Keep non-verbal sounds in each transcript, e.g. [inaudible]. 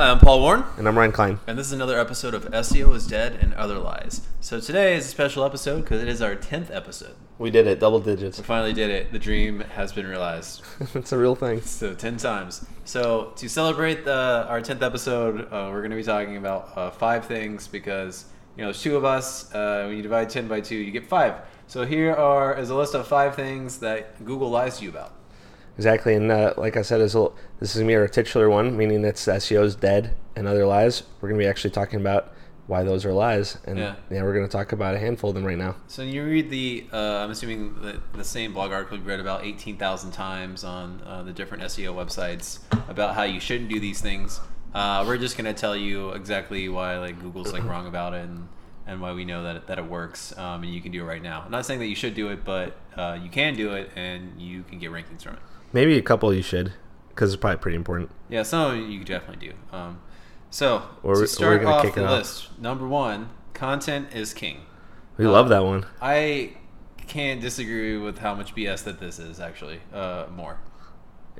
Hi, I'm Paul Warren, And I'm Ryan Klein. and this is another episode of SEO is Dead and Other Lies. So today is a special episode because it is our 10th episode. We did it, double digits. We finally did it. The dream has been realized. [laughs] it's a real thing. So 10 times. So to celebrate the, our 10th episode, uh, we're going to be talking about uh, five things because, you know, there's two of us. Uh, when you divide 10 by 2, you get five. So here are is a list of five things that Google lies to you about. Exactly. And uh, like I said, is a- this is to be our titular one, meaning that's SEO's dead and other lies. We're going to be actually talking about why those are lies. And Yeah. yeah, we're going to talk about a handful of them right now. So you read the, uh, I'm assuming the, the same blog article you read about 18,000 times on uh, the different SEO websites about how you shouldn't do these things. Uh, we're just gonna tell you exactly why like Google's like wrong about it and, and why we know that it, that it works um, and you can do it right now. I'm not saying that you should do it, but uh, you can do it and you can get rankings from it. Maybe a couple you should, because it's probably pretty important. Yeah, some you definitely do. Um, so Or- to start off the off. list, number one, content is king. We Uh, love that one. I can't disagree with how much BS that this is actually. Uh, more.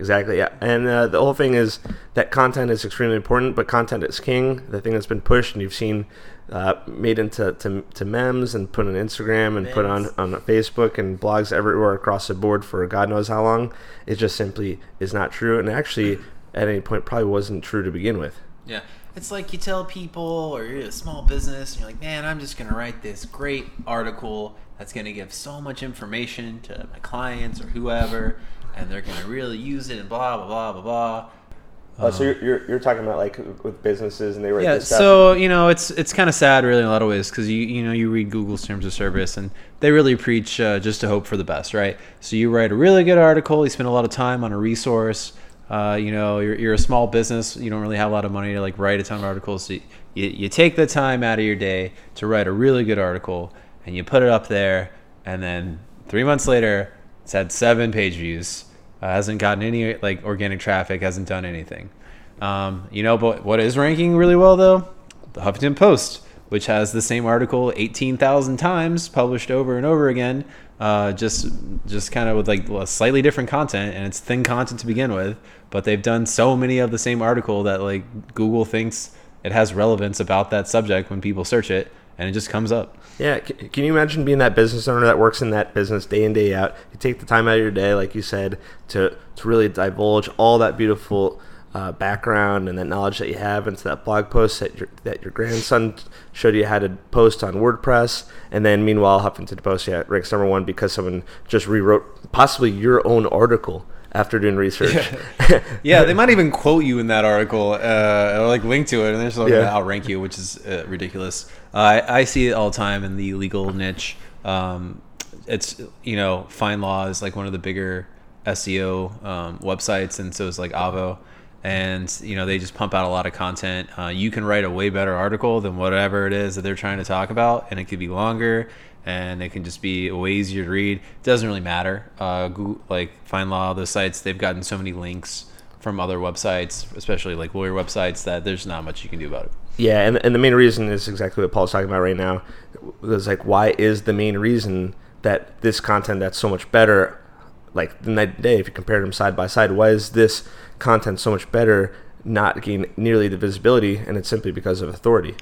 Exactly, yeah. And uh, the whole thing is that content is extremely important, but content is king. The thing that's been pushed and you've seen uh, made into to, to memes and put on Instagram and put on, on Facebook and blogs everywhere across the board for God knows how long, it just simply is not true. And actually, at any point, probably wasn't true to begin with. Yeah. It's like you tell people, or you're a small business, and you're like, man, I'm just going to write this great article that's going to give so much information to my clients or whoever, and they're going to really use it and blah, blah, blah, blah, blah. Oh, so you're, you're, you're talking about like with businesses and they write Yeah, this stuff. so you know it's it's kind of sad really in a lot of ways because you you know you read Google's terms of service and they really preach uh, just to hope for the best, right? So you write a really good article, you spend a lot of time on a resource. Uh, you know, you're, you're a small business, you don't really have a lot of money to like write a ton of articles. So you, you, you take the time out of your day to write a really good article and you put it up there, and then three months later, it's had seven page views, uh, hasn't gotten any like organic traffic, hasn't done anything. Um, you know, but what is ranking really well though? The Huffington Post, which has the same article 18,000 times published over and over again, uh, just just kind of with like slightly different content, and it's thin content to begin with. But they've done so many of the same article that like Google thinks it has relevance about that subject when people search it, and it just comes up. Yeah, can you imagine being that business owner that works in that business day in day out? You take the time out of your day, like you said, to to really divulge all that beautiful uh, background and that knowledge that you have into that blog post that your that your grandson showed you how to post on WordPress, and then meanwhile Huffington Post yeah ranks number one because someone just rewrote possibly your own article after doing research. [laughs] Yeah, they might even quote you in that article uh, or like link to it, and they're just going to Yeah. outrank you, which is uh, ridiculous. Uh, I, I see it all the time in the legal niche. Um, it's you know, FindLaw is like one of the bigger SEO um, websites, and so is like Avvo, and you know they just pump out a lot of content. Uh, you can write a way better article than whatever it is that they're trying to talk about, and it could be longer. And it can just be way easier to read. It doesn't really matter. Uh, Google, like FindLaw, those sites, they've gotten so many links from other websites, especially like lawyer websites, that there's not much you can do about it. Yeah, and, and the main reason is exactly what Paul's talking about right now. It's like, why is the main reason that this content that's so much better, like the night and day, if you compare them side by side, why is this content so much better not gain nearly the visibility? And it's simply because of authority.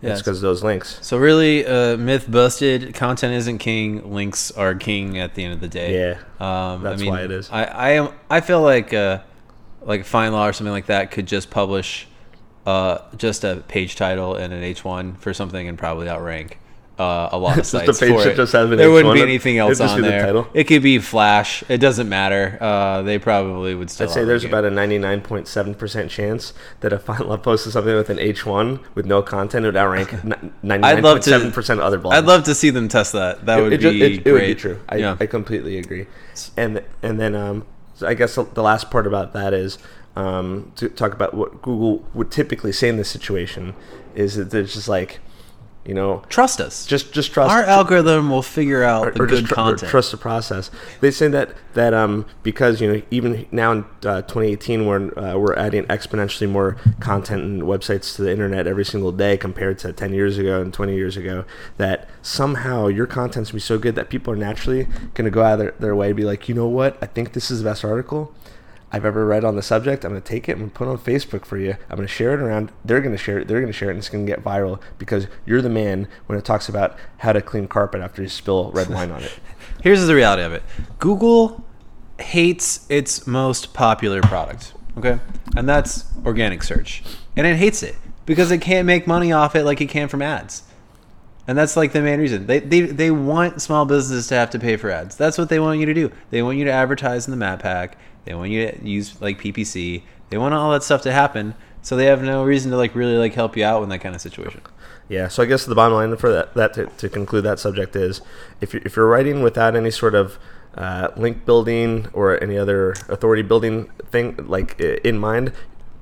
Yes. It's because of those links. So really, uh, myth busted. Content isn't king. Links are king at the end of the day. Yeah, um, that's I mean, why it is. I I, am, I feel like uh, like FindLaw or something like that could just publish uh, just a page title and an H1 for something and probably outrank uh, a lot of [laughs] Just a sites page for it. just has an there wouldn't H1, be it'd anything else on be the there. title. It could be Flash. It doesn't matter. Uh, they probably would still. I'd say there's it. about a 99.7% chance that if I posted something with an H1 with no content, it would outrank I'd love to- 99.7% of other blogs. I'd love to see them test that. That would it, be it, it great. would be true. I, yeah. I completely agree. And and then um, so I guess the, the last part about that is um, to talk about what Google would typically say in this situation is that there's just like, you know, Trust us. just just trust Our algorithm will figure out the or good tr- or content. trust the process. They say that that um because you know even now in uh, 2018 when uh, we're adding exponentially more content and websites to the internet every single day compared to 10 years ago and 20 years ago that somehow your content's gonna be so good that people are naturally gonna go out of their, their way to be like you know what I think this is the best article. I've ever read on the subject. I'm going to take it and put it on Facebook for you. I'm going to share it around. They're going to share it. They're going to share it, and it's going to get viral because you're the man when it talks about how to clean carpet after you spill red wine on it. [laughs] Here's the reality of it Google hates its most popular product, okay? And that's organic search. And it hates it because it can't make money off it like it can from ads. And that's like the main reason. They, they, they want small businesses to have to pay for ads. That's what they want you to do. They want you to advertise in the map pack. They want you to use like PPC. They want all that stuff to happen. So they have no reason to like really like help you out in that kind of situation. Yeah, so I guess the bottom line for that, that to, to conclude that subject is if you're, if you're writing without any sort of uh, link building or any other authority building thing like in mind,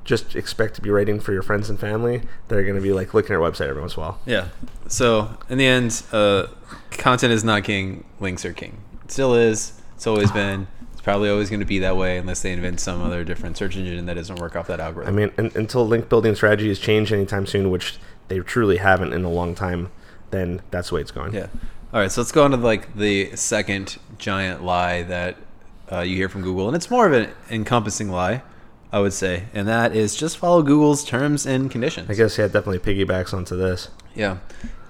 just expect to be writing for your friends and family. They're going to be like looking at your website every once in a while. Yeah. So in the end, uh, content is not king. Links are king. It still is. It's always been. It's probably always going to be that way unless they invent some other different search engine that doesn't work off that algorithm. I mean, un until link building strategies change anytime soon, which they truly haven't in a long time, then that's the way it's going. yeah. All right. So let's go on to like the second giant lie that uh, you hear from Google, and it's more of an encompassing lie, I would say, and that is just follow Google's terms and conditions. I guess yeah, definitely piggybacks onto this. Yeah.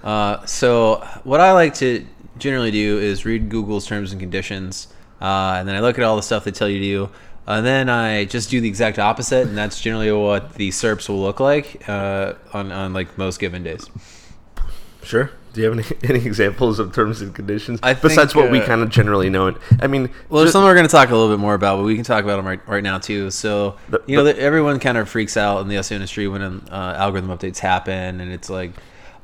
Uh, so what I like to generally do is read Google's terms and conditions, uh, and then I look at all the stuff they tell you to do, and then I just do the exact opposite, and that's generally what the SERPs will look like uh, on on like most given days. Sure. Do you have any, [laughs] any examples of terms and conditions I besides think, what we uh, kind of generally know? It. I mean, Well, there's something we're going to talk a little bit more about, but we can talk about them right, right now too. So, The- you know, the- everyone kind of freaks out in the SEO industry when uh, algorithm updates happen, and it's like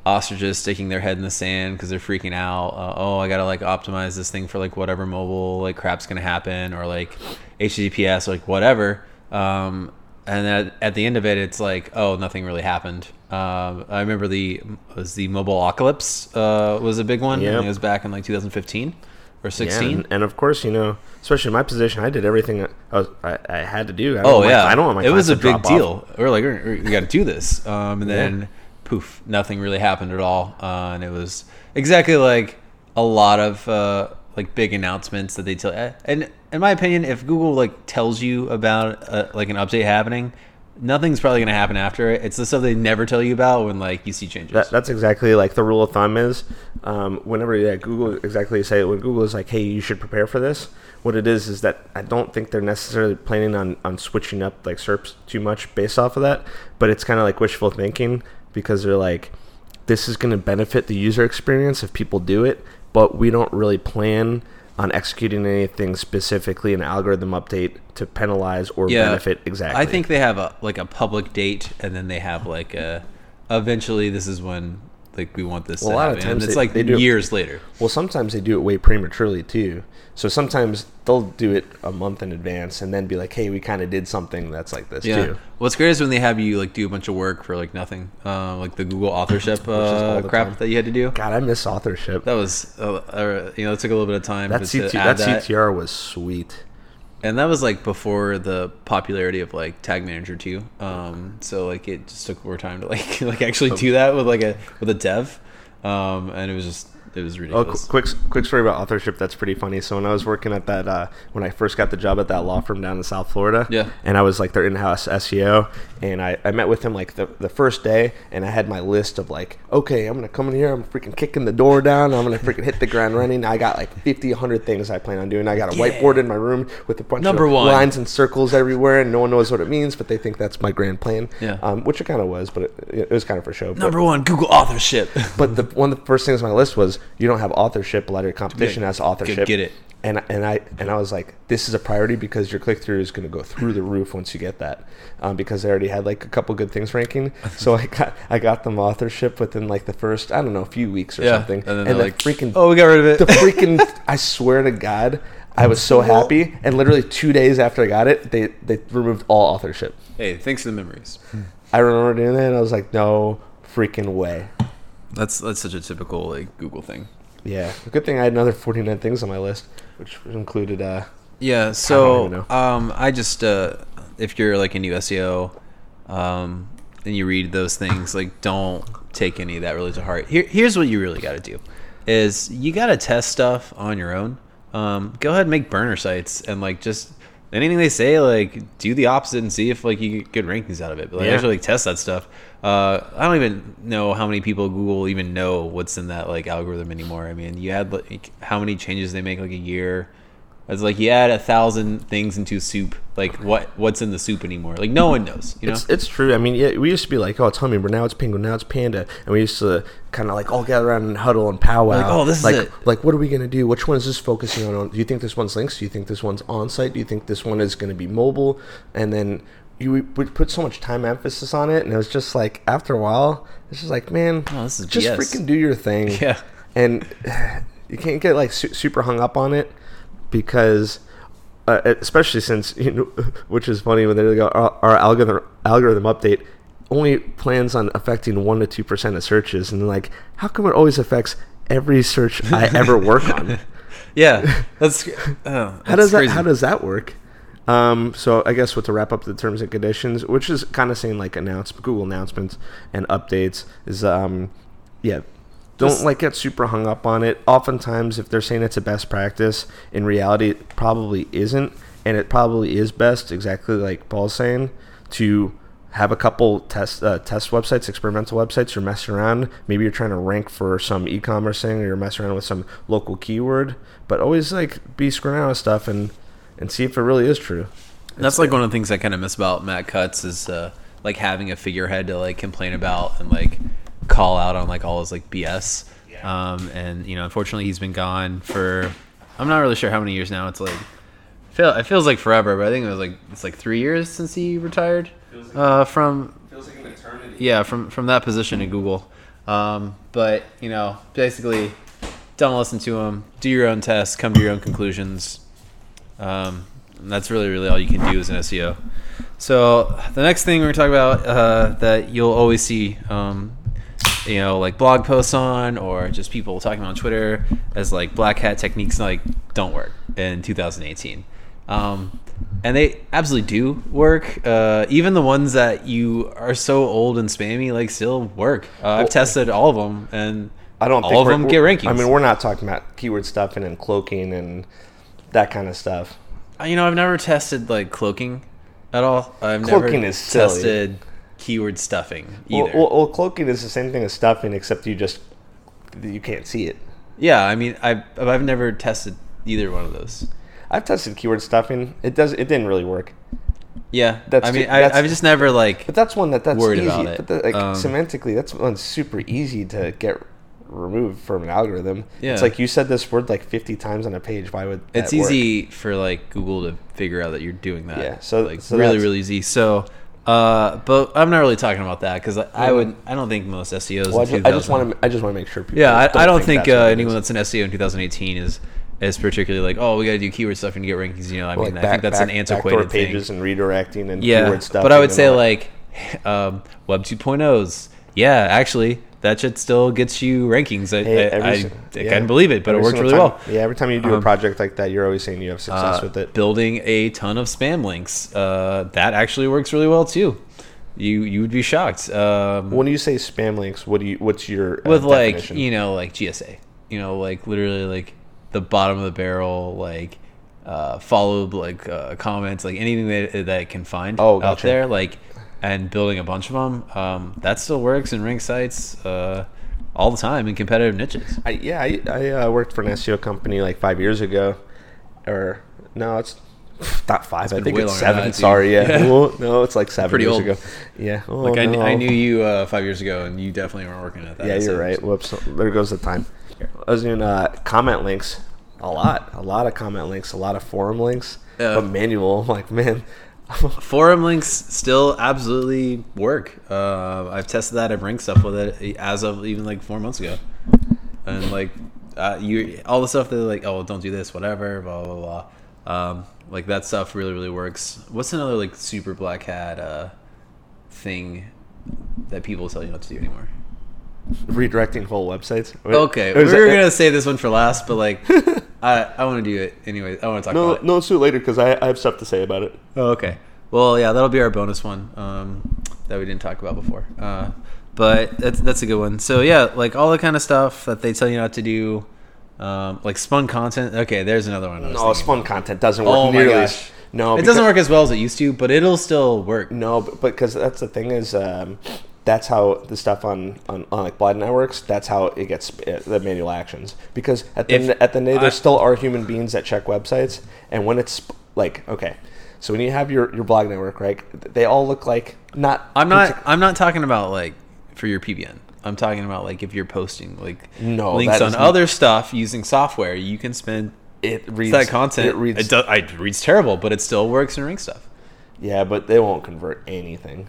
ostriches sticking their head in the sand because they're freaking out. Uh, oh, I gotta like optimize this thing for like whatever mobile like crap's gonna happen, or like HTTPS, or, like whatever. Um, and at, at the end of it, it's like, oh, nothing really happened. Um, I remember the was the mobile apocalypse uh, was a big one. Yep. It was back in like 2015 or 16. Yeah, and, and of course, you know, especially in my position, I did everything I, I, was, I, I had to do. I Oh want my- yeah, I don't want my It was a big off. deal. We are like, "We're- got to do this, um, and Yeah. then poof, nothing really happened at all, uh, and it was exactly like a lot of uh, like big announcements that they tell. eh, And in my opinion, if Google like tells you about uh, like an update happening, nothing's probably gonna happen after it. It's the stuff they never tell you about when like you see changes. That, that's exactly like the rule of thumb is um, whenever yeah, Google exactly say when Google is like, hey, you should prepare for this. What it is is that I don't think they're necessarily planning on, on switching up like SERPs too much based off of that, but it's kind of like wishful thinking because they're like, this is going to benefit the user experience if people do it, but we don't really plan on executing anything specifically an algorithm update to penalize or benefit exactly. I think they have a like a public date, and then they have like a eventually this is when like we want this Well, to a lot of happen. and times it's they- like they do it- years later. Well, sometimes they do it way prematurely too. So sometimes they'll do it a month in advance and then be like, "Hey, we kind of did something that's like this Yeah. too." What's great is when they have you like do a bunch of work for like nothing, uh, like the Google authorship uh, crap time. that you had to do. God, I miss authorship. That was uh, uh, you know it took a little bit of time That, CT, that, that, CTR was sweet. And that was like before the popularity of like Tag Manager too. Um, so like it just took more time to like [laughs] like actually do that with like a with a dev, um, and it was just it was Oh, ridiculous. qu- quick, quick story about authorship. That's pretty funny. So when I was working at that, uh, when I first got the job at that law firm down in South Florida, Yeah. and I was like their in-house SEO, and I, I met with him like the, the first day, and I had my list of like, okay, I'm gonna come in here, I'm freaking kicking the door down, I'm gonna freaking hit the ground running. I got like 50, 100 things I plan on doing. I got a whiteboard in my room with a bunch Number of one. lines and circles everywhere, and no one knows what it means, but they think that's my grand plan. Yeah. um, which it kind of was, but it, it was kind of for show. But- Number one, Google authorship. but the one of the first things on my list was you don't have authorship. A lot of your competition Yeah, has authorship. get it. And and I and I was like, this is a priority because your click through is going to go through the roof once you get that, um, because they already had like a couple good things ranking. [laughs] So I got I got them authorship within like the first I don't know a few weeks or yeah, something. and then and the like, freaking oh, we got rid of it. the freaking [laughs] I swear to God. I was so happy, and literally two days after I got it, they, they removed all authorship. hey, thanks for the memories. I remember doing that, and I was like, "No freaking way!" That's that's such a typical like Google thing. Yeah, good thing I had another 49 things on my list, which included uh, Yeah, so know. um, I just uh, if you're like a new SEO, um, and you read those things, like don't take any of that really to heart. Here, here's what you really got to do: is you got to test stuff on your own. Um, go ahead and make burner sites and like just anything they say, like do the opposite and see if like you get good rankings out of it. But like Yeah. actually like test that stuff. Uh, I don't even know how many people Google even know what's in that like algorithm anymore. I mean, you had like how many changes they make like a year. It's like you add a thousand things into soup. Like what what's in the soup anymore? Like no one knows. You know. It's, it's true. I mean, yeah, we used to be like, oh, it's Hummingbird, but now it's Penguin, now it's Panda, and we used to kind of like all gather around and huddle and powwow. Like, oh, this is it. Like, what are we gonna do? Which one is this focusing on? Do you think this one's links? Do you think this one's on site? Do you think this one is gonna be mobile? And then you we would put so much time emphasis on it, and it was just like after a while, it's just like, man, Oh, this is just BS. freaking do your thing. [laughs] Yeah. and [sighs] you can't get like su- super hung up on it because uh, especially since you know [laughs] which is funny when they go our, our algorithm algorithm update only plans on affecting 1 to 2% of searches and like how come it always affects every search i ever work on [laughs] yeah, that's. Oh, [laughs] how does that how does that work um, so I guess what to wrap up the terms and conditions, which is kind of saying like announce Google announcements and updates is um, yeah, don't Just- like get super hung up on it. Oftentimes, if they're saying it's a best practice, in reality, it probably isn't, and it probably is best, exactly like Paul's saying, to have a couple test uh, test websites, experimental websites. You're messing around. Maybe you're trying to rank for some e-commerce thing, or you're messing around with some local keyword. But always like be screwing around with stuff and and see if it really is true. That's like one of the things I kind of miss about Matt Cutts is uh, like having a figurehead to like complain about and like call out on like all his like BS. Um, and you know, unfortunately, he's been gone for I'm not really sure how many years now. It's like feel it feels like forever, but I think it was like it's like three years since he retired uh, from Feels like an eternity. yeah from from that position in Google. Um, but you know, basically, don't listen to him. Do your own tests. Come to your own conclusions. Um, and that's really really all you can do as an SEO. So the next thing we're gonna talk about uh, that you'll always see, um, you know, like blog posts on or just people talking on Twitter as like black hat techniques like don't work in 2018. Um, and they absolutely do work. Uh, even the ones that you are so old and spammy like still work. Uh, I've tested all of them and I don't. all think of them get rankings. I mean, we're not talking about keyword stuffing and cloaking and that kind of stuff. Uh, You know, I've never tested like cloaking at all. I've Cloaking never is silly. tested keyword stuffing Well, either. well, well, cloaking is the same thing as stuffing, except you just you can't see it. yeah, I mean, I've I've never tested either one of those. I've tested keyword stuffing. It does. It didn't really work. Yeah, That's I mean, I, I've just never like. But that's one that that's Worried easy. about it. Like Um, semantically, that's one super easy to get removed from an algorithm. Yeah. It's like you said this word like 50 times on a page. Why would that It's work? easy for like Google to figure out that you're doing that. Yeah, so- like so really, really easy. So, uh, but I'm not really talking about that because I, I would. I don't think most SEOs. Well, I just, I just want to. I just want to make sure people. Yeah, I, I don't think, that's uh, anyone that's an SEO in 2018 is is particularly like, oh, we got to do keyword stuff and get rankings. You know, I Or, mean, like I think that's back- an antiquated thing. pages and redirecting and yeah, keyword stuff. but I would say like [laughs] um, Web 2.0s. Yeah, actually, that shit still gets you rankings. I, Hey, I, I, I yeah. couldn't believe it, but it Every worked single really time- well. Yeah, every time you do a Um, project like that, you're always saying you have success Uh, with it. Building a ton of spam links. Uh, that actually works really well too. You you would be shocked. Um, When you say spam links, what do you? What's your uh, with like definition? you know like GSA, you know like literally like the bottom of the barrel like uh, followed like uh, comments like anything that that it can find Oh, out there like and building a bunch of them um, that still works in rank sites uh, all the time in competitive niches. I, yeah, I, I uh, worked for an SEO company like five years ago, or no, it's not five. I think it's seven. Sorry, yeah. Yeah. Well, no, it's like seven Pretty years old. ago. Yeah. Oh, Like I, kn- I knew you uh, five years ago, and you definitely weren't working at that. Yeah, you're right. Whoops. There goes the time. I was doing uh, comment links a lot, a lot of comment links, a lot of forum links, Yeah. but manual. I'm like, man, [laughs] Forum links still absolutely work. Uh, I've tested that. I've ranked stuff with it as of even like four months ago, and like uh, you, all the stuff that like, oh, don't do this, whatever, blah blah blah. Um, like that stuff really really works. What's another like super black hat uh, thing that people tell you not to do anymore? redirecting whole websites. Okay, we were gonna say this one for last, but like, [laughs] I I want to do it anyway. I want to talk No, about it. no, let's do it later because I, I have stuff to say about it. Oh, okay. Well, yeah, that'll be our bonus one um, that we didn't talk about before. Uh, but that's that's a good one. So yeah, like all the kind of stuff that they tell you not to do, Um, like spun content. Okay, there's another one. I No, spun content doesn't work Oh my nearly. gosh. No, it because- doesn't work as well as it used to, but it'll still work. No, but because that's the thing is, um, that's how the stuff on, on, on like blog networks. That's how it gets uh, the manual actions. Because at the If at the end, day, I- there still are human beings that check websites, and when it's like okay, so when you have your, your blog network, right? They all look like not. I'm not. I'm not talking about like for your PBN. I'm talking about like if you're posting like No, links that on is- other stuff using software, you can spend It reads that content. It reads. it, does, it reads terrible, but it still works and rank stuff. yeah, but they won't convert anything.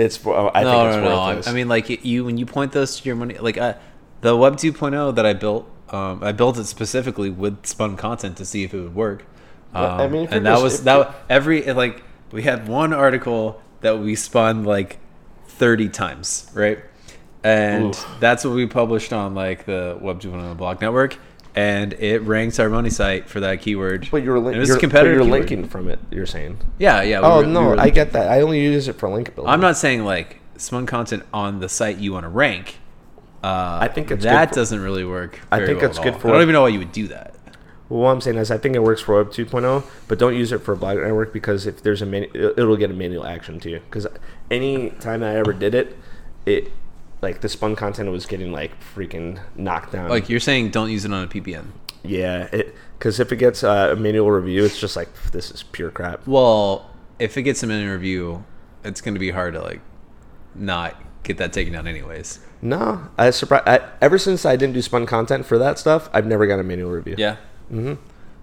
It's. for- I no, think it's no, no. I, worthless. I mean, like you when you point those to your money, like uh, the Web 2.0 that I built, um, I built it specifically with spun content to see if it would work. Um, Well, I mean, and that just- was that you- every like we had one article that we spun like 30 times, right? And Oof. that's what we published on like the Web 2.0 blog network, and it ranks our money site for that keyword. but you're, And link, it was you're, a but you're keyword. linking from it. You're saying. Yeah, yeah. we Oh were- no, I linking. get that. I only use it for link building. I'm not saying like spun content on the site you want to rank. Uh, I think it's that for- doesn't really work. I think well it's good all. for- I don't even know why you would do that. Well, what I'm saying is, I think it works for Web 2.0, but don't use it for blog network because if there's a manu- it'll get a manual action to you. Because any time I ever did it, it like the spun content was getting like freaking knocked down. Like you're saying, don't use it on a PBN. yeah, because if it gets uh, a manual review, it's just like this is pure crap. Well, if it gets a manual review, it's going to be hard to like not get that taken down anyways. No, I surprised. I, ever since I didn't do spun content for that stuff, I've never got a manual review. Yeah. hmm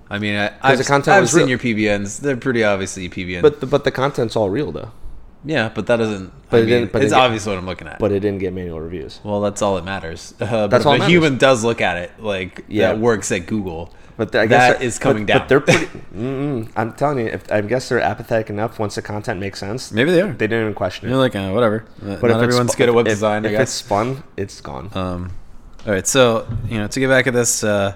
I mean, I, I've, the content I've seen real. your PBNs. They're pretty obviously PBN. But the, but the content's all real though. Yeah, but that doesn't. But I it mean, didn't- but it's it obvious what I'm looking at. But it didn't get manual reviews. well, that's all that matters. [laughs] Uh, That's but all if a human does look at it, like Yeah. that works at Google. But I guess that is coming but, down. But they're pretty. [laughs] I'm telling you, if I guess they're apathetic enough once the content makes sense. Maybe they are. They didn't even question it. You're like, uh, whatever. But Not if everyone's good at web if- design, I If guess. it's fun, it's gone. Um, all right, so you know, to get back at this, uh,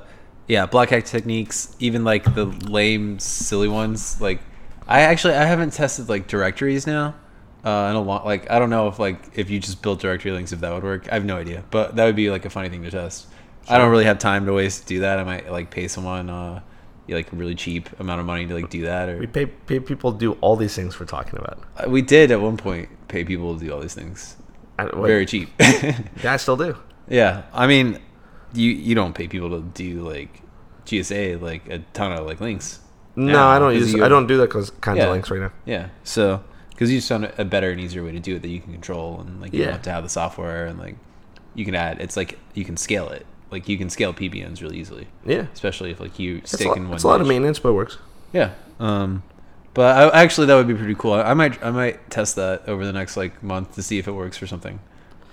yeah, black hat techniques, even like the lame, silly ones. Like, I actually I haven't tested like directories now. Uh, in a lot, like I don't know if like if you just built directory links if that would work. I have no idea, but that would be like a funny thing to test. I don't really have time to waste to do that. I might like pay someone uh, like a really cheap amount of money to like do that. Or we pay, pay people to do all these things we're talking about. Uh, we did at one point pay people to do all these things I, what- very cheap. [laughs] Yeah, I still do. Yeah, I mean, you you don't pay people to do like GSA like a ton of like links. No, now, I don't use. I don't do that cause, kinds Yeah. of links right now. Yeah, so because you just found a better and easier way to do it that you can control and like you Yeah. don't have to have the software and like you can add. It's like you can scale it. Like you can scale PBNs really easily, Yeah, especially if like you stick lot, in one. it's a lot of maintenance, but it works. Yeah. Um, but I, actually, that would be pretty cool. I, I might I might test that over the next like month to see if it works for something.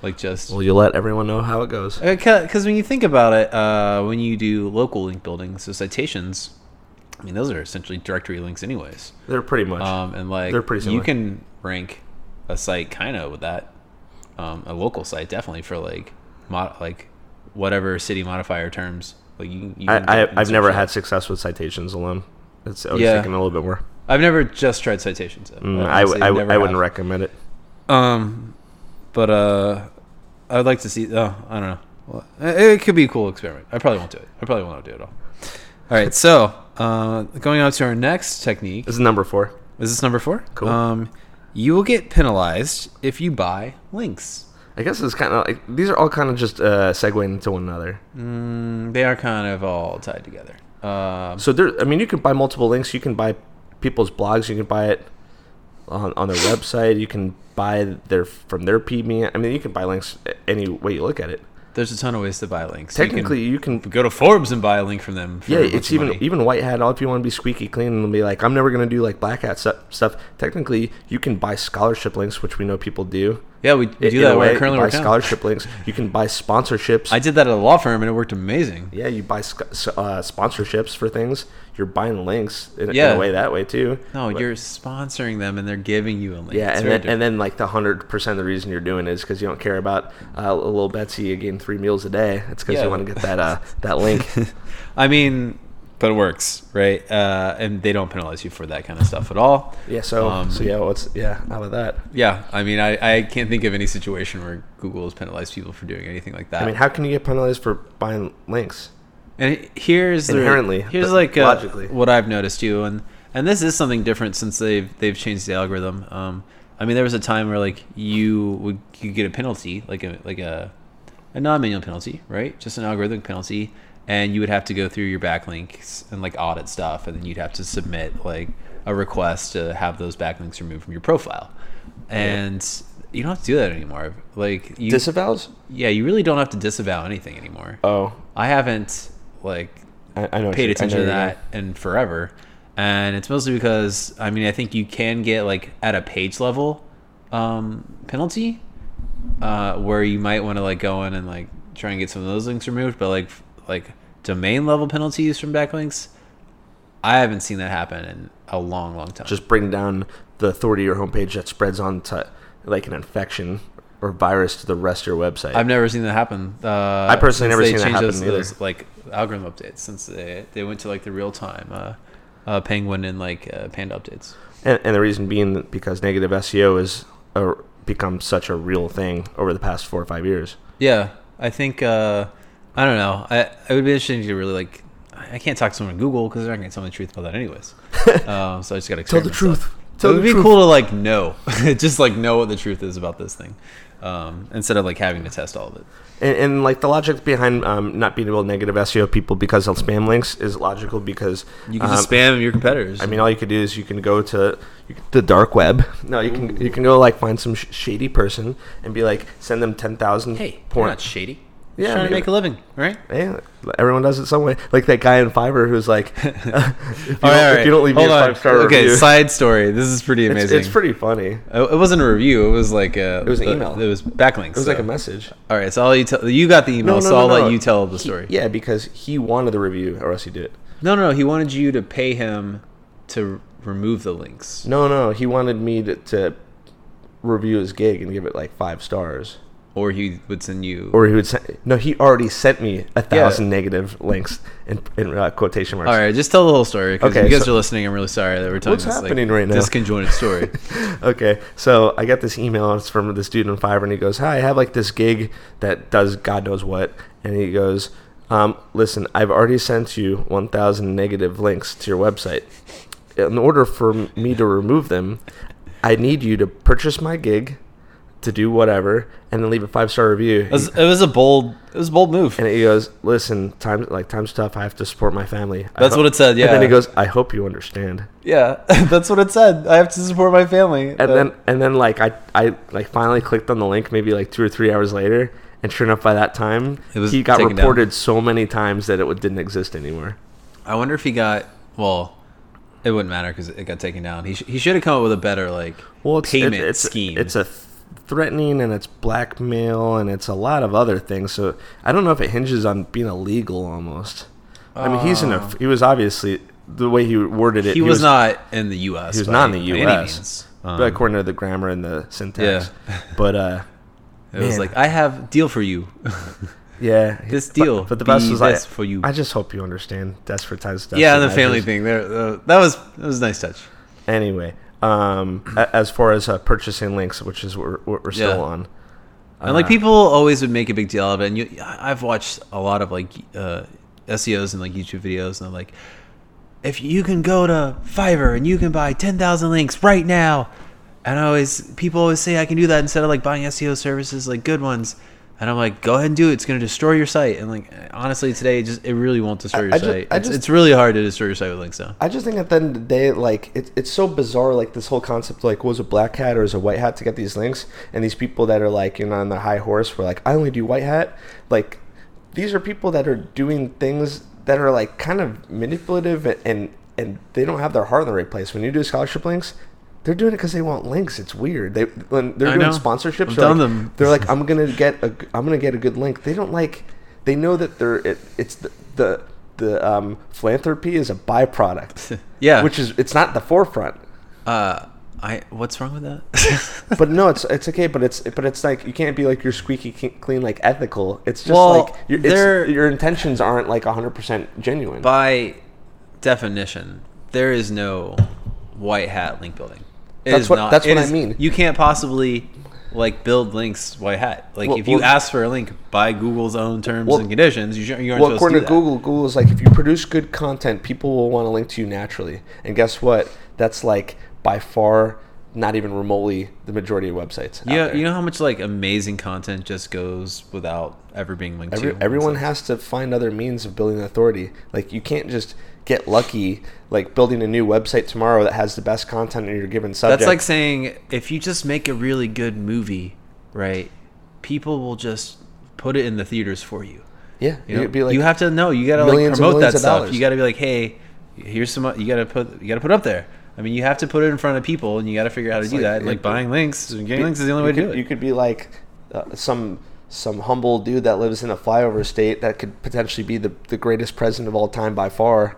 Like just Well, you let everyone know how it goes. Because when you think about it, uh, when you do local link building, so citations, I mean, those are essentially directory links, anyways. They're pretty much. Um, and like, They're pretty you can rank a site kind of with that. Um, a local site definitely for like, mod- like whatever city modifier terms. Like you, you can I, I, I've never had success with citations alone. It's I was Yeah. thinking a little bit more. I've never just tried citations. Mm, I, honestly I, I wouldn't have. recommend it. Um, but uh, I would like to see. Oh, I don't know. Well, it could be a cool experiment. I probably won't do it. I probably won't do it at all. All right. So, uh, going on to our next technique. This is number four. Is this number four? Cool. Um, you will get penalized if you buy links. I guess it's kind of like these are all kind of just uh, segueing into one another. Mm, they are kind of all tied together. Um, So there, I mean, you can buy multiple links. You can buy people's blogs. You can buy it on, on their website. You can buy their from their PB. I mean, you can buy links any way you look at it. There's a ton of ways to buy links. You can Technically, you can. go to Forbes and buy a link from them. For yeah, it's even money. even white hat. All if you want to be squeaky clean and be like, I'm never going to do like black hat stuff. Technically, you can buy scholarship links, which we know people do. Yeah, we, we do in that. way, I currently buy scholarship links. You can buy sponsorships. [laughs] I did that at a law firm and it worked amazing. yeah, you buy sc- uh, sponsorships for things. You're buying links in, in a way that way too. No, But- you're sponsoring them and they're giving you a link. Yeah, It's and then, and then like the hundred percent of the reason you're doing it is because you don't care about uh, little Betsy getting three meals a day. It's because Yeah. you want to get that uh, that link. [laughs] I mean, but it works, right? Uh, and they don't penalize you for that kind of stuff at all. yeah. So Um, so yeah. What's yeah? How about that? Yeah, I mean, I, I can't think of any situation where Google has penalized people for doing anything like that. I mean, how can you get penalized for buying links? And here's the- Inherently, here's like uh, logically. what I've noticed too, and and this is something different since they've they've changed the algorithm. Um, I mean, there was a time where like you would you get a penalty, like a like a a non-manual penalty, right? Just an algorithmic penalty, and you would have to go through your backlinks and like audit stuff, and then you'd have to submit like a request to have those backlinks removed from your profile, and you don't have to do that anymore. Like you, Disavows? yeah, you really don't have to disavow anything anymore. Oh, I haven't like I, I know. paid you- I attention know to that in forever, and it's mostly because I mean I think you can get like at a page level um, penalty uh, where you might want to like go in and like try and get some of those links removed, but like like domain level penalties from backlinks, I haven't seen that happen in a long, long time. Just bring down the authority of your homepage that spreads on to like an infection or virus to the rest of your website. I've never seen that happen. Uh, I personally never seen that happen those, either. those, like algorithm updates since they they went to like the real time uh, uh, Penguin and like uh, Panda updates. and, and the reason being that because negative SEO has become such a real thing over the past four or five years. Yeah, I think uh, I don't know. I it would be interesting to really like. I can't talk to someone at Google because they're not going to tell me the truth about that anyways. [laughs] um, so I just got to Tell the truth. Tell it would be truth. cool to like know, [laughs] just like know what the truth is about this thing, um, instead of like having to test all of it. And, and like the logic behind um, not being able to negative SEO people because of spam links is logical because You can um, just spam your competitors. I mean, all you could do is you can go to the dark web. No, you can you can go like find some sh- shady person and be like send them ten thousand. hey, porn. not shady. Yeah, trying to make a living, right? Yeah, everyone does it some way. Like that guy in Fiverr who's like, [laughs] [laughs] oh, if, you don't, right, if you don't leave me a five star Okay, review, side story. This is pretty amazing. it's pretty funny. It wasn't a review. It was like a. It was an email. It was backlinks. It was like a message. All right, so I'll you tell. You got the email, No, so I'll let you tell the He- story. yeah, because he wanted the review, or else he did it. No, no, no. He wanted you to pay him to remove the links. No, no, he wanted me to, to review his gig and give it like five stars. Or he would send you. Or he would send. No, he already sent me a thousand negative links in, in uh, quotation marks. All right, just tell the whole story because Okay, you guys so- are listening. I'm really sorry that we're telling What's this happening like, right now? disconjointed story. [laughs] okay, so I got this email. It's from this dude on Fiverr, and he goes, "Hi, I have like this gig that does God knows what." And he goes, um, "Listen, I've already sent you 1,000 negative links to your website. In order for me to remove them, I need you to purchase my gig, to do whatever, and then leave a five star review." it, was, it was a bold. It was a bold move. and he goes, "Listen, time like time's tough. I have to support my family." I That's ho-" what it said, Yeah. And then he goes, "I hope you understand." Yeah, [laughs] that's what it said. I have to support my family. and then and then like I I like finally clicked on the link maybe like two or three hours later, and sure enough, by that time It was he got taken down. reported so many times that it didn't exist anymore. I wonder if he got. Well, it wouldn't matter because it got taken down. He sh- he should have come up with a better like Well, it's payment it, it's scheme. it's a th- threatening and it's blackmail and it's a lot of other things. So I don't know if it hinges on being illegal almost. I mean, he's in a Uh, he was obviously the way he worded it. he, was, not in the U.S. he was not in the U.S. means. but Um, according to the grammar and the syntax. Yeah. But uh, [laughs] it was like I have deal for you. [laughs] yeah, [laughs] This deal But, the best was I, this for you. I just hope you understand. Desperate times. yeah, the family thing. There, uh, that was that was a nice touch. Anyway, um, as far as uh, purchasing links, which is what we're, we're still Yeah. on, And like Uh, people always would make a big deal of it. And you, I've watched a lot of like uh, SEOs and like YouTube videos, and they're like, if you can go to Fiverr and you can buy ten thousand links right now, and I always people always say I can do that instead of like buying SEO services like good ones. And I'm like, go ahead and do it. It's going to destroy your site. And like, honestly, today it just it really won't destroy your I ju- site. I it's, just- it's really hard to destroy your site with links now. I just think at the end of the day, like it, it's so bizarre. Like this whole concept, like was a black hat or is a white hat to get these links, and these people that are like you know on the high horse were like, I only do white hat. Like these are people that are doing things that are like kind of manipulative and, and they don't have their heart in the right place. When you do scholarship links. They're doing it because they want links. It's weird. They when they're I doing know. sponsorships. I've they're done like, them. They're like, I'm gonna get a, I'm gonna get a good link. They don't like, they know that they're, it, it's the, the, the um, philanthropy is a byproduct. [laughs] Yeah. which is it's not the forefront. Uh, I what's wrong with that? [laughs] But no, it's it's okay. But it's but it's like you can't be like you're squeaky clean like ethical. It's just Well, like your your intentions aren't like 100 percent genuine. by definition, there is no white hat link building. It That's what- not- that's what I mean. You can't possibly like build links white hat. Like Well- if you well- ask for a link by Google's own terms Well- and conditions, you, you aren't Well, according to to do that. Google, Google's like if you produce good content, people will want to link to you naturally. And guess what? That's like by far not even remotely the majority of websites. Yeah, you know how much like amazing content just goes without ever being linked Every, to. everyone has to find other means of building authority. Like you can't just get lucky, like building a new website tomorrow that has the best content in your given subject. That's like saying if you just make a really good movie, right? People will just put it in the theaters for you. yeah, You, know? be like you have to know. You gotta like promote that stuff. dollars. You gotta be like, hey, here's some. You gotta put. You gotta put up there. I mean, you have to put it in front of people, and you gotta figure out how to It's do like- that. Like it- buying links, getting links is the only way could, to do it. You could be like uh, some some humble dude that lives in a flyover state that could potentially be the, the greatest president of all time by far.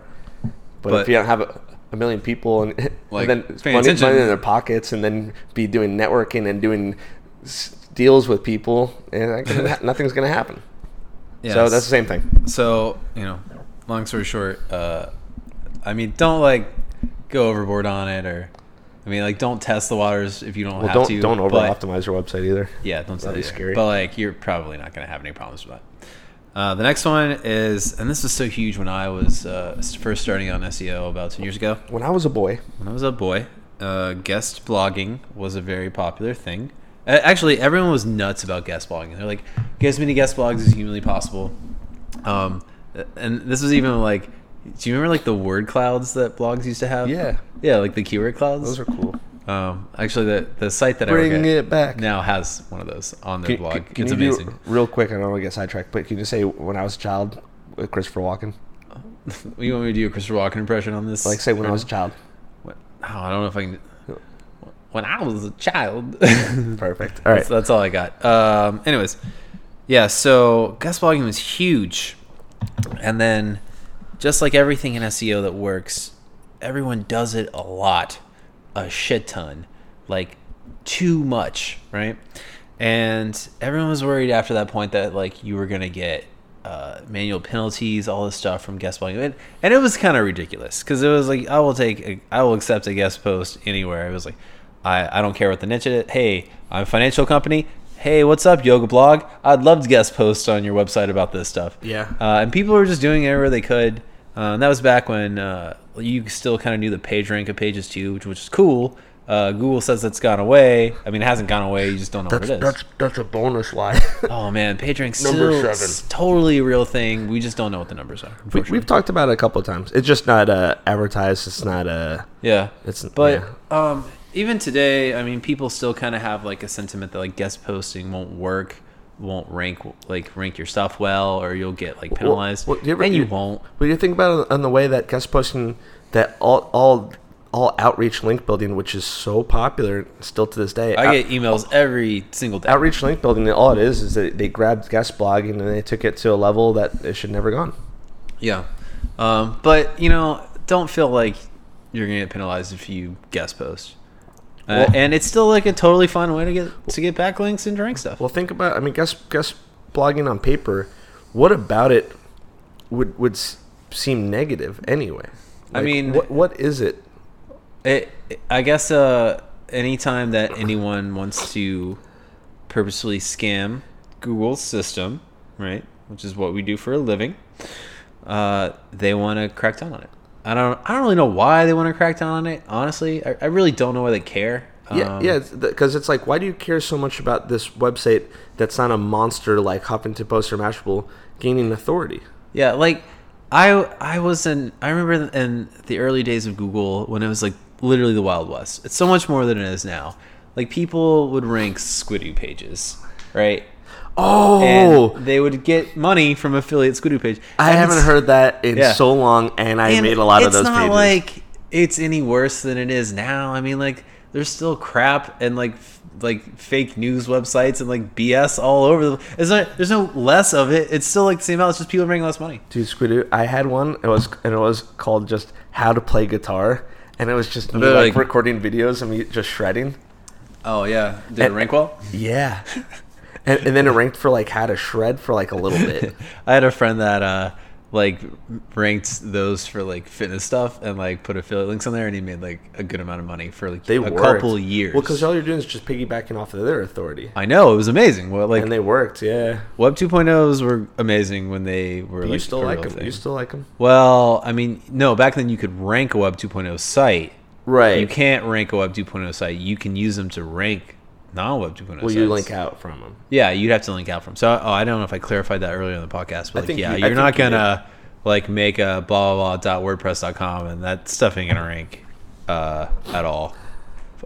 But, But- if you don't have a, a million people and, [laughs] Like, and then money, attention. money in their pockets and then be doing networking and doing deals with people, and ha- [laughs] nothing's going to happen. So that's the same thing. So you know, long story short, uh, I mean, don't like go overboard on it, or I mean, like don't test the waters if you don't Well, have don't to. don't over optimize your website either. Yeah, don't That'd be that. scary. But like, you're probably not going to have any problems with that. Uh, the next one is, and this was so huge when I was uh, first starting on SEO about ten years ago. When I was a boy, When I was a boy, uh, guest blogging was a very popular thing. Actually, everyone was nuts about guest blogging. They're like, get as many guest blogs as humanly possible. Um, and this was even like, do you remember like the word clouds that blogs used to have? Yeah. yeah, like the keyword clouds. those are cool. Um, actually, the the site that I Bring work at it back. now has one of those on their Can, blog. can- can it's you do- amazing. real quick, I don't want to get sidetracked, but can you just say when I was a child with Christopher Walken? [laughs] you want me to do a Christopher Walken impression on this? Like say when I was a child. What- Oh, I don't know if I can. When I was a child. [laughs] Perfect. All right. That's, that's all I got. Um, anyways, yeah. So guest blogging was huge, and then just like everything in SEO that works, everyone does it a lot, a shit ton, like too much, right? And everyone was worried after that point that like you were gonna get uh, manual penalties, all this stuff from guest blogging, and, and it was kind of ridiculous because it was like I will take, a, I will accept a guest post anywhere. It was like I, I don't care what the niche is. Hey, I'm a financial company. Hey, what's up, yoga blog? I'd love to guest post on your website about this stuff. Yeah. Uh, and people were just doing it wherever they could. Uh, and that was back when uh, you still kind of knew the page rank of pages too, which, which is cool. Uh, Google says it's gone away. I mean, it hasn't gone away. You just don't know That's what it is. that's that's a bonus line. [laughs] oh man, page rank's Number still seven. totally a real thing. We just don't know what the numbers are. We, we've talked about it a couple of times. It's just not uh, advertised. It's not uh, yeah, It's but yeah. um, even today, I mean, people still kind of have like a sentiment that like guest posting won't work, won't rank like rank your stuff well, or you'll get like penalized, well, do you ever- and you you- won't. But you think about it on the way that guest posting, that all all all outreach link building, which is so popular still to this day. I get emails every single day. outreach link building. All it is is that they grabbed guest blogging and they took it to a level that it should never gone. Yeah. Um, but, you know, don't feel like you're going to get penalized if you guest post. Uh, Well- and it's still like a totally fun way to get to get backlinks and rank stuff. Well, think about. I mean, guess guest blogging on paper. What about it would would seem negative anyway? I mean- what what is it? It, I guess uh, anytime that anyone wants to purposely scam Google's system, right, which is what we do for a living, uh, they want to crack down on it. I don't. I don't really know why they want to crack down on it. Honestly, I, I really don't know why they care. Yeah, Um, yeah, because it's like, why do you care so much about this website that's not a monster like Huffington Post or Mashable gaining authority? Yeah, like I I was in I remember in the early days of Google when it was like literally the Wild West. It's so much more than it is now. Like people would rank Squidoo pages, right? Oh, And they would get money from affiliate Squidoo page. I And haven't heard that in Yeah. so long, and I and made a lot of those. it's not pages. like it's any worse than it is now. I mean, like there's still crap and like f- like fake news websites and like BS all over. The, it's not, there's no less of it. It's still like the same amount. It's just people making less money. Dude, Squidoo, I had one. It was and it was called just how to play guitar, and it was just me like, like- recording videos of me just shredding. Oh yeah, did it rank well? Yeah, [laughs] and, and then it ranked for like had a shred for like a little bit. [laughs] I had a friend that uh, like ranked those for like fitness stuff and like put affiliate links on there, and he made like a good amount of money for like They a worked. couple years. Well, because all you're doing is just piggybacking off of their authority, I know it was amazing. Well, like and they worked. Yeah. Web 2.0s were amazing when they were you like still like them? thing. You still like them? Well, I mean, no, back then you could rank a Web 2.0 site. Right. You can't rank a Web 2.0 site. You can use them to rank non-Web 2.0 Will sites. you link out from them? Yeah, you'd have to link out from. So, oh, I don't know if I clarified that earlier in the podcast, but like, yeah, you, you're not gonna like make a blah blah blah dot wordpress.com and that stuff ain't gonna rank uh, at all.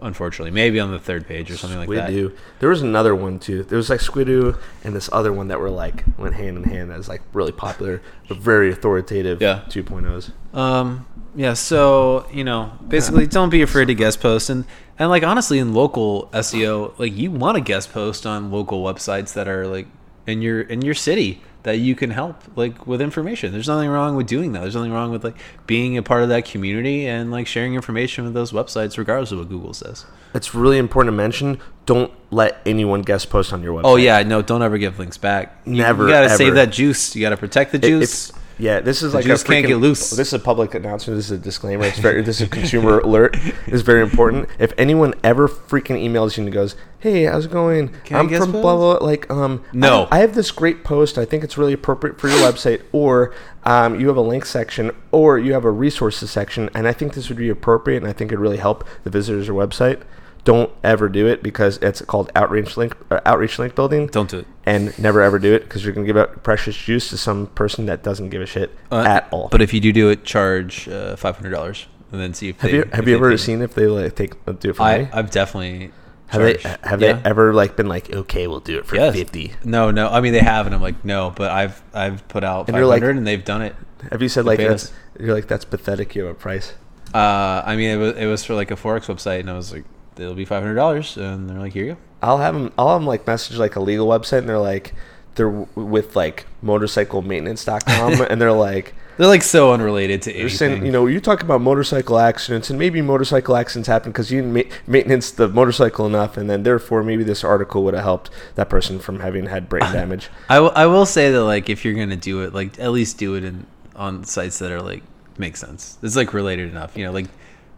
Unfortunately, maybe on the third page or something like that. Squidoo. There was another one too. There was like Squidoo and this other one that were like went hand in hand as like really popular but very authoritative Yeah. 2.0s. Um, yeah, so you know, basically, don't be afraid to guest post, and and like honestly, in local SEO, like you want to guest post on local websites that are like in your in your city that you can help like with information. There's nothing wrong with doing that. There's nothing wrong with like being a part of that community and like sharing information with those websites, regardless of what Google says. It's really important to mention. Don't let anyone guest post on your oh, website. Oh yeah, no, don't ever give links back. You- Never, You gotta ever. save that juice. You gotta protect the juice. Yeah, this is like juice a can't get loose. This is a public announcement. This is a disclaimer. It's very. this is a consumer [laughs] alert. It's very important. If anyone ever freaking emails you and goes, "Hey, how's it going? Can I'm from blah blah." blah," Like, um, No. I, I have this great post. I think it's really appropriate for your website, or um, you have a link section, or you have a resources section, and I think this would be appropriate, and I think it'd really help the visitors or website. Don't ever do it because it's called outreach link uh, outreach link building don't do it. and never ever do it because you're gonna give out precious juice to some person that doesn't give a shit Uh, at all. But if you do do it, charge uh, five hundred dollars, and then see if have they, you have you ever seen if they like take uh, do it for I money? I've definitely Have they have Yeah. they ever like been like okay we'll do it for Yes. fifty? No, no. I mean they have, and I'm like no, but I've I've put out And five you're like- and they've done it. Have you said like that's you're like that's pathetic? You have a price. Uh, I mean it was it was for like a forex website, and I was like it'll be five hundred dollars, and they're like here you go. I'll have them. I'll have them like message like a legal website and they're like they're w- with like motorcyclemaintenance.com [laughs] and they're like They're like so unrelated to anything. saying, you know, you talk about motorcycle accidents, and maybe motorcycle accidents happen because you didn't ma- maintenance the motorcycle enough, and then therefore maybe this article would have helped that person from having had brain [laughs] damage. I, w- I will say that like if you're gonna do it, like at least do it in on sites that are like make sense. It's like related enough, you know, like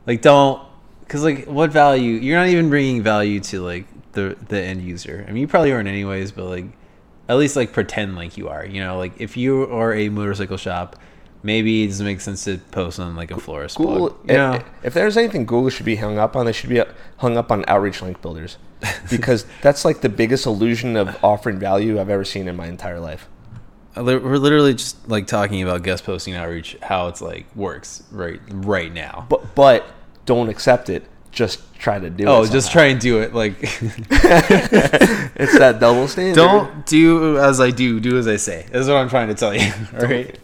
like don't because like what value you're not even bringing value to like the the end user. I mean, you probably aren't anyways, but like at least like pretend like you are. You know, like if you are a motorcycle shop, maybe it doesn't make sense to post on like a florist Google, blog. You know, if, if there's anything Google should be hung up on, they should be hung up on outreach link builders [laughs] because that's like the biggest illusion of offering value I've ever seen in my entire life. Uh, we're literally just like talking about guest posting outreach, how it's like works right right now. But but don't accept it. Just try to do it. Oh, just try and do it. Like, [laughs] It's that double standard. don't do as I do, do as I say. That's what I'm trying to tell you. All [laughs] right.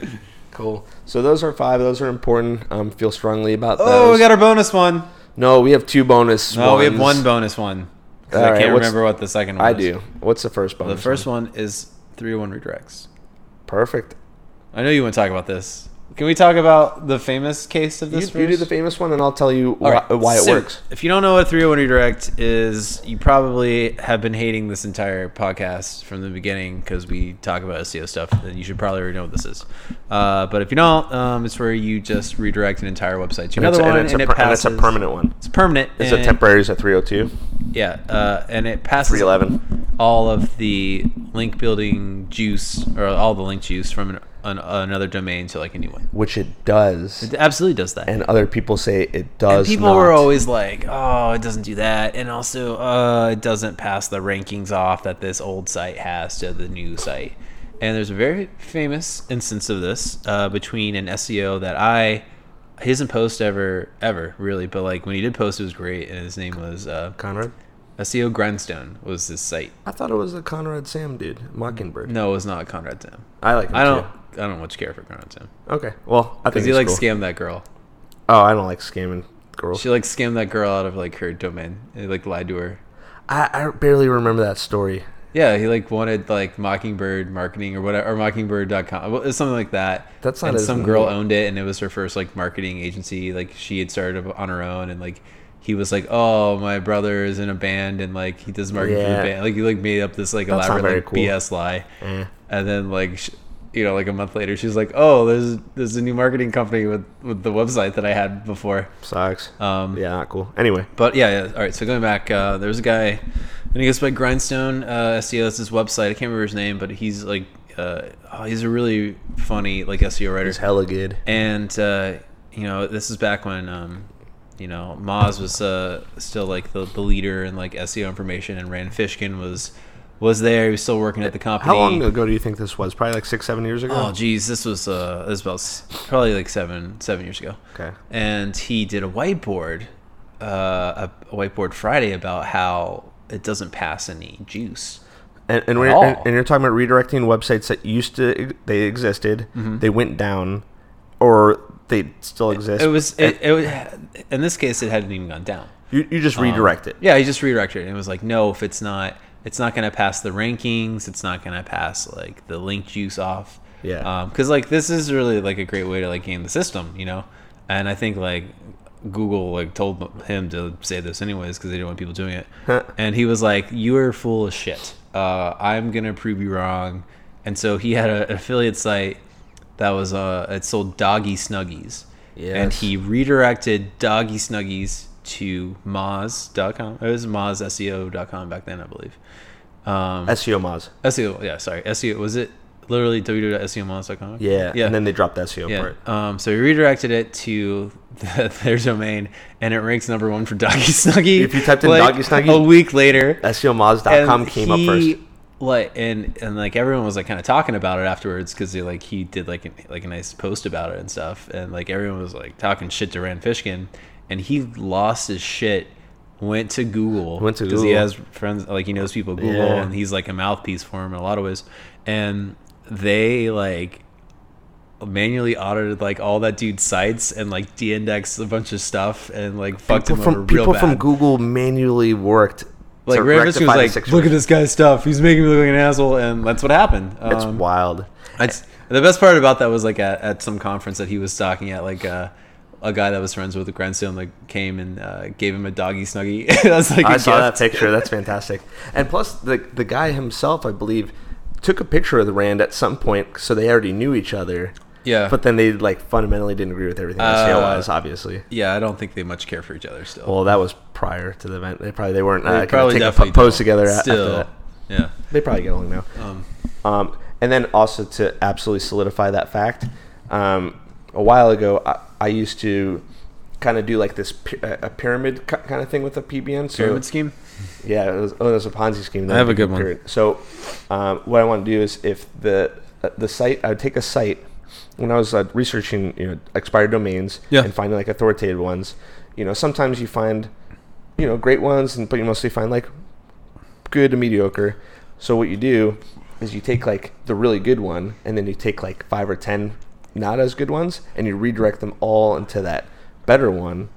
Cool. So those are five. Those are important. Um, feel strongly about Oh, those. Oh, we got our bonus one. no, we have two bonus. No, we have one bonus one. All I right, can't remember what the second one I was. do. What's the first bonus? The first one is 301 redirects. Perfect. I know you want to talk about this. Can we talk about the famous case of You, this? you do the famous one, and I'll tell you why, right, why it so works. If you don't know what 301 redirect is, you probably have been hating this entire podcast from the beginning because we talk about SEO stuff, and you should probably already know what this is. Uh, but if you don't, um, it's where you just redirect an entire website to And it's, another and one, it's and, a, it per- and it's a permanent one. It's permanent. It's a temporary is a 302, Yeah, uh, and it passes 311. all of the link building juice or all the link juice from an, an, another domain to like a new one. which it does. It absolutely does that. and other people say it does. And does. people not. were always like, "Oh, it doesn't do that," and also, uh, it doesn't pass the rankings off that this old site has to the new site. And there's a very famous instance of this uh, between an SEO that I he doesn't post ever ever really, but like when he did post, it was great, and his name was uh, Conrad. SEO Grindstone was his site. I thought it was a Conrad Saam dude, Mockingbird. No, it was not Conrad Saam. I like him I don't. too. I don't much care for Conrad Saam Okay, well, I think because he like cool. scammed that girl. Oh, I don't like scamming girls. She like scammed that girl out of like her domain. He like lied to her. I, I barely remember that story. Yeah, he like wanted like Mockingbird marketing or whatever or Mockingbird.com. Well, it's something like that. That's not and some girl owned it and it was her first like marketing agency. Like she had started on her own and like he was like, "Oh, my brother is in a band and like he does marketing for the band." Like he like made up this like That's elaborate like cool. BS lie. And then like sh- you know, like a month later, she's like, "Oh, there's there's a new marketing company with with the website that I had before." Sucks. Um, yeah, not cool. Anyway, But yeah, yeah. All right. So going back, uh, there was a guy, and he goes by Grindstone uh, SEO. That's his website. I can't remember his name, but he's like, uh, oh, he's a really funny like SEO writer. it's hella good. And uh, you know, this is back when um, you know Moz was uh, still like the, the leader in like SEO information, and Rand Fishkin was was there. He was still working at the company. How long ago do you think this was? Probably like six, seven years ago. Oh, geez, this was uh, this was about probably like seven seven years ago okay. and he did a whiteboard, uh, a, whiteboard Friday about how it doesn't pass any juice. And, and, all. and, and you're talking about redirecting websites that used to they existed, Mm-hmm. they went down, or they still exist. It was it, it was in this case it hadn't even gone down. you, you just Um, redirect it. Yeah, he just redirected it. And it was like, no, if it's not, it's not going to pass the rankings. It's not going to pass like the link juice off. Yeah. Because like this is really like a great way to like game the system, you know. And I think like Google like told him to say this anyways because they didn't want people doing it. and he was like, "You are full of shit. Uh, I'm gonna prove you wrong." And so he had a, an affiliate site that was uh, it sold doggy snuggies. And he redirected doggy snuggies to Moz.com. It was MozSEO.com back then, I believe. Um, SEO Moz. SEO, yeah, sorry. SEO, was it literally www.seomoz.com? Yeah. Yeah. And then they dropped the SEO yeah. part. Um, so he redirected it to the, [laughs] their domain, and it ranks number one for Doggy [laughs] Snuggie. If you typed in Doggy Snuggie- a week later, SEOmoz.com and came up first. Like and and like everyone was like kind of talking about it afterwards because he like he did like a, like a nice post about it and stuff, and like everyone was like talking shit to Rand Fishkin, and he lost his shit. Went to Google. Went to Google because he has friends like he knows people at Google, Yeah. and he's like a mouthpiece for him in a lot of ways. And they like manually audited like all that dude's sites and like de-indexed a bunch of stuff and like fucked People him from over real people bad. from Google manually worked. Like Rand was like, situation. "Look at this guy's stuff. He's making me look like an asshole," and that's what happened. It's Um, wild. it's, the best part about that was like at, at some conference that he was talking at, like uh, a guy that was friends with Grindstone like came and uh, gave him a doggy snuggie. [laughs] That's like I saw that picture. That's fantastic. And plus, the the guy himself, I believe, took a picture of the Rand at some point, so they already knew each other. Yeah, But then they like fundamentally didn't agree with everything Uh, SEO was, obviously. yeah, I don't think they much care for each other still. Well, that was prior to the event. They probably they weren't They uh, probably take a definitely pose together Still, yeah. They probably get along now. Um, Um, and then also to absolutely solidify that fact, um, a while ago I, I used to kind of do like this a pyramid kind of thing with a PBN. So pyramid scheme. Yeah, it was, oh, it was a Ponzi scheme. I have a good one. So, um, what I want to do is if the uh, the site, I would take a site when I was uh, researching, you know, expired domains Yeah. and finding like authoritative ones. You know, sometimes you find, you know, great ones, and but you mostly find like good to mediocre. So what you do is you take like the really good one, and then you take like five or ten not as good ones, and you redirect them all into that better one,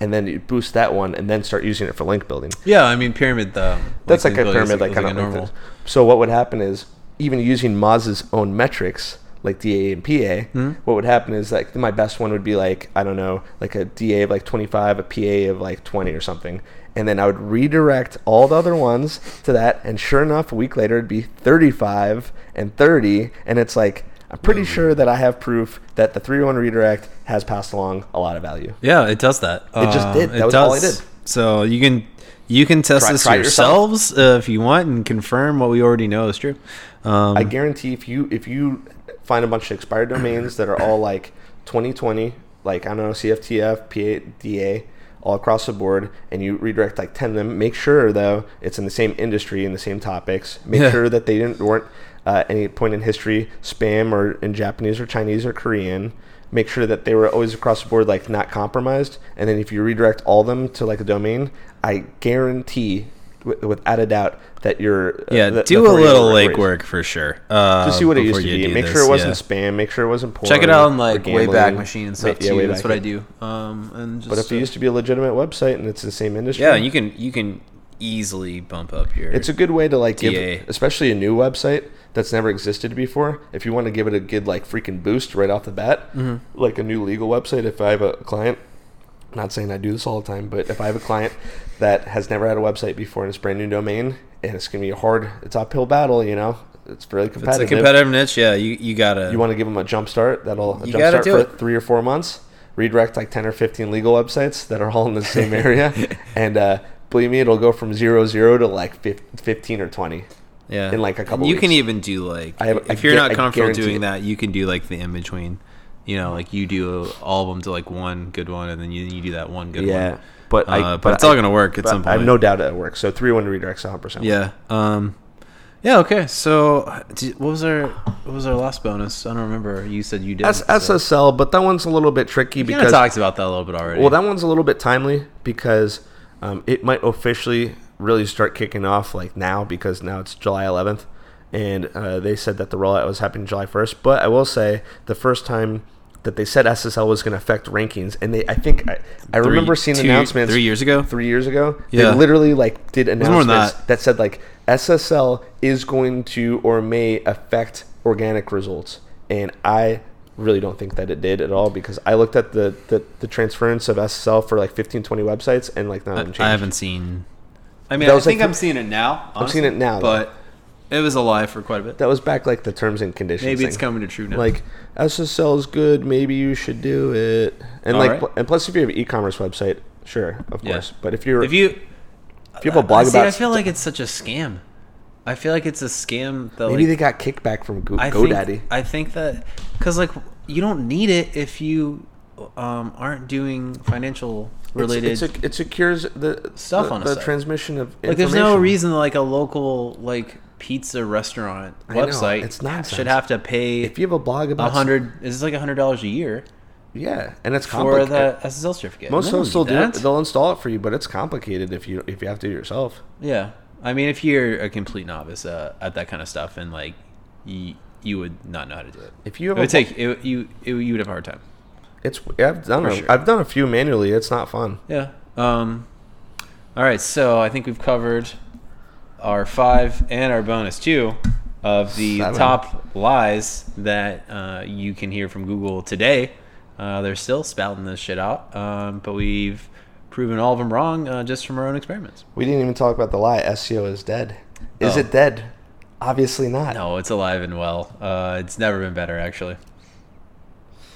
and then you boost that one, and then start using it for link building. Yeah, I mean pyramid. Uh, That's like, a pyramid, like is kind a of normal. normal. So what would happen is even using Moz's own metrics, like DA and PA, Hmm? what would happen is like my best one would be like I don't know, like a DA of like 25, a PA of like 20 or something, and then I would redirect all the other ones to that, and sure enough, a week later it'd be 35 and 30, and it's like. I'm pretty sure that I have proof that the 3-1 redirect has passed along a lot of value. Yeah, it does that. It just Uh, did. That was all I did. So you can you can test Try- this try yourself. yourselves uh, if you want and confirm what we already know is true. Um, I guarantee if you if you find a bunch of expired domains that are all like 2020, like I don't know CFTF, PADA, all across the board, and you redirect like 10 of them, make sure though it's in the same industry and the same topics. Make Yeah. sure that they didn't weren't uh, any point in history spam or in Japanese or Chinese or Korean. Make sure that they were always across the board like not compromised. And then if you redirect all of them to like a domain, I guarantee. Wi- Without a doubt, that you're uh, yeah, the- do the a little will legwork for sure. Uh, just see what it used to be. Make this, sure it wasn't yeah. spam. Make sure it wasn't porn. Check it out on like. Wayback Machine and stuff Ma- yeah, too. That's what I do. Um, and just, But if it uh, used to be a legitimate website and it's the same industry, yeah, you can you can easily bump up your. it's a good way to like give, especially a new website that's never existed before. If you want to give it a good like freaking boost right off the bat, Mm-hmm. like a new legal website. If I have a client, not saying I do this all the time, but if I have a client that has never had a website before and it's brand new domain and it's gonna be a hard, it's uphill battle, you know, it's fairly It's a competitive. competitive niche. Yeah, you you gotta. You want to give them a jump start? That'll a You jump start for it. three or four months. Redirect like ten or fifteen legal websites that are all in the same area, [laughs] and uh, believe me, it'll go from zero zero to like fifteen or twenty. yeah. in, like, a couple of weeks. You can even do like have- if I you're not comfortable doing it. that, you can do like the in between. You know, like you do all of them to like one good one, and then you you do that one good yeah, one. but I, Uh, but it's all gonna work at but some I have no doubt it works. So three one redirects, one percent. Yeah. Um. Yeah. Okay. So, what was our what was our last bonus? I don't remember. You said you did. S- so- SSL, but that one's a little bit tricky You because talked about that a little bit already. well, that one's a little bit timely because um, it might officially really start kicking off like now because now it's July 11th, and uh, they said that the rollout was happening July 1st. But I will say the first time that they said SSL was going to affect rankings, and they I think I, I Three- remember seeing two- announcements three years ago. three years ago. Yeah. They literally like did announcements that. that. said like SSL is going to or may affect organic results, and I really don't think that it did at all because I looked at the the, the transference of SSL for like 15 20 websites and like none I, of them changed. I haven't seen. I mean, That I was like think th- I'm seeing it now. I'm seeing it honestly, now, though. It was alive for quite a bit. that was back like the terms and conditions. Maybe it's thing. coming to true now. Like SSL is good, maybe you should do it. And All like right. and plus if you have an e-commerce website, sure, of Yeah. course. But if you're if you if you have a blog see, about I feel like it's such a scam. I feel like it's a scam that maybe like, they got kickback from Go- I think, GoDaddy. I think that because like you don't need it if you um, aren't doing financial related. It's, it's a, it secures the Stuff the, on a the site. transmission of like there's no reason like a local like pizza restaurant I know, website it's nonsense. should have to pay If you have a blog a about hundred. Is a hundred dollars a year yeah, and it's for the SSL certificate? Most of them still do it. They'll install it for you, but it's complicated if you if you have to do it yourself. Yeah, I mean, if you're a complete novice uh, at that kind of stuff, and like you, you would not know how to do it. If you It have would a take it, you. It, you would have a hard time. It's I've done a, sure. have done a few manually. It's not fun. Yeah. Um. All right, so I think we've covered our five and our bonus two of the Seven. top lies that uh, you can hear from Google today. Uh, they're still spouting this shit out, um, but we've proven all of them wrong uh, just from our own experiments. We didn't even talk about the lie. SEO is dead. Is Oh. it dead? Obviously not. No, it's alive and well. Uh, it's never been better, actually.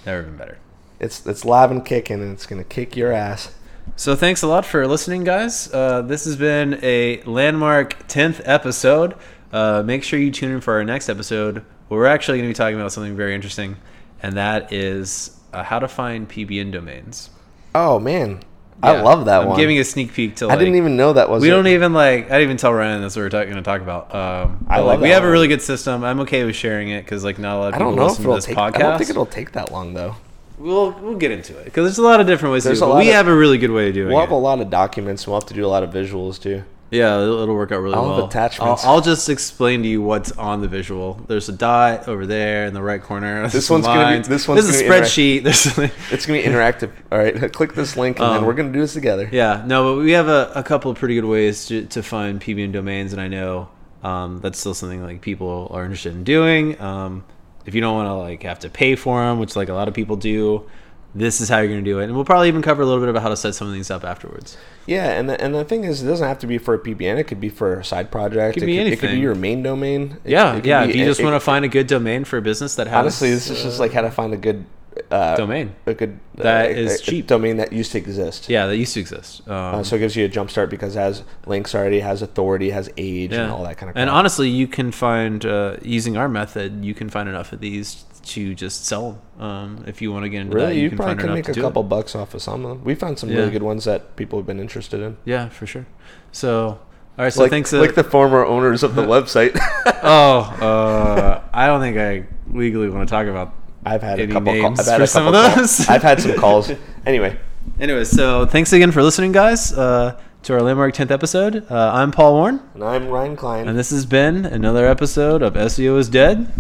Never been better. It's it's live and kicking, and it's gonna kick your ass. So thanks a lot for listening, guys. Uh, this has been a landmark 10th episode. Uh, make sure you tune in for our next episode. Where we're actually going to be talking about something very interesting, and that is uh, how to find PBN domains. Oh man, I love that I'm one. giving a sneak peek to. I Like, didn't even know that was. We it. don't even like. I didn't even tell Ryan that's what we're going to talk about. Um, I love like, we have a really good system. I'm okay with sharing it because like not a lot of I people don't know if listen to it'll this take. podcast. I don't think it'll take that long though. We'll we'll get into it because there's a lot of different ways There's to do it. We of- have a really good way of doing it. We'll it. have a lot of documents. We'll have to do a lot of visuals too. Yeah, it'll, it'll work out really I'll well. attachments. I'll, I'll just explain to you what's on the visual. There's a dot over there in the right corner. There's This one's gonna be- this one's There's a spreadsheet. [laughs] There's It's gonna be interactive. All right, [laughs] click this link, and then Um, we're gonna do this together. yeah, no, but we have a, a couple of pretty good ways to, to find PBN domains, and I know um, that's still something like people are interested in doing. Um, if you don't want to like have to pay for them, which like a lot of people do, this is how you're going to do it. And we'll probably even cover a little bit about how to set some of these up afterwards. Yeah, and the, and the thing is, it doesn't have to be for a PBN. It could be for a side project. It Could it, be could, it could be your main domain. It- Yeah, it yeah. be- If you it- just want to find a good domain for a business that has honestly, this is just like how to find a good uh, domain. a good That uh, is a- a cheap. domain that used to exist. Yeah, that used to exist. Um, Uh, so it gives you a jump start because it has links already, has authority, has age, and all that kind of. And crap. honestly, you can find uh, using our method, you can find enough of these to just sell them. Um, if you want to get into that, you, you, can probably could make a couple It. bucks off of some of them. We found some Yeah. really good ones that people have been interested in. Yeah, for sure. So, all right. So like, thanks. uh, like the former owners of the [laughs] website. oh, uh, I don't think I legally want to talk about. I've had Any a couple. names I've had for a some couple of calls. those? I've had some calls. [laughs] Anyway, Anyway, so thanks again for listening, guys, uh, to our landmark tenth episode. Uh, I'm Paul Warren, and I'm Ryan Klein. and this has been another episode of SEO is Dead.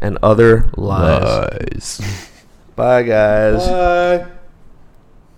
and other lies. [laughs] Bye, guys. Bye.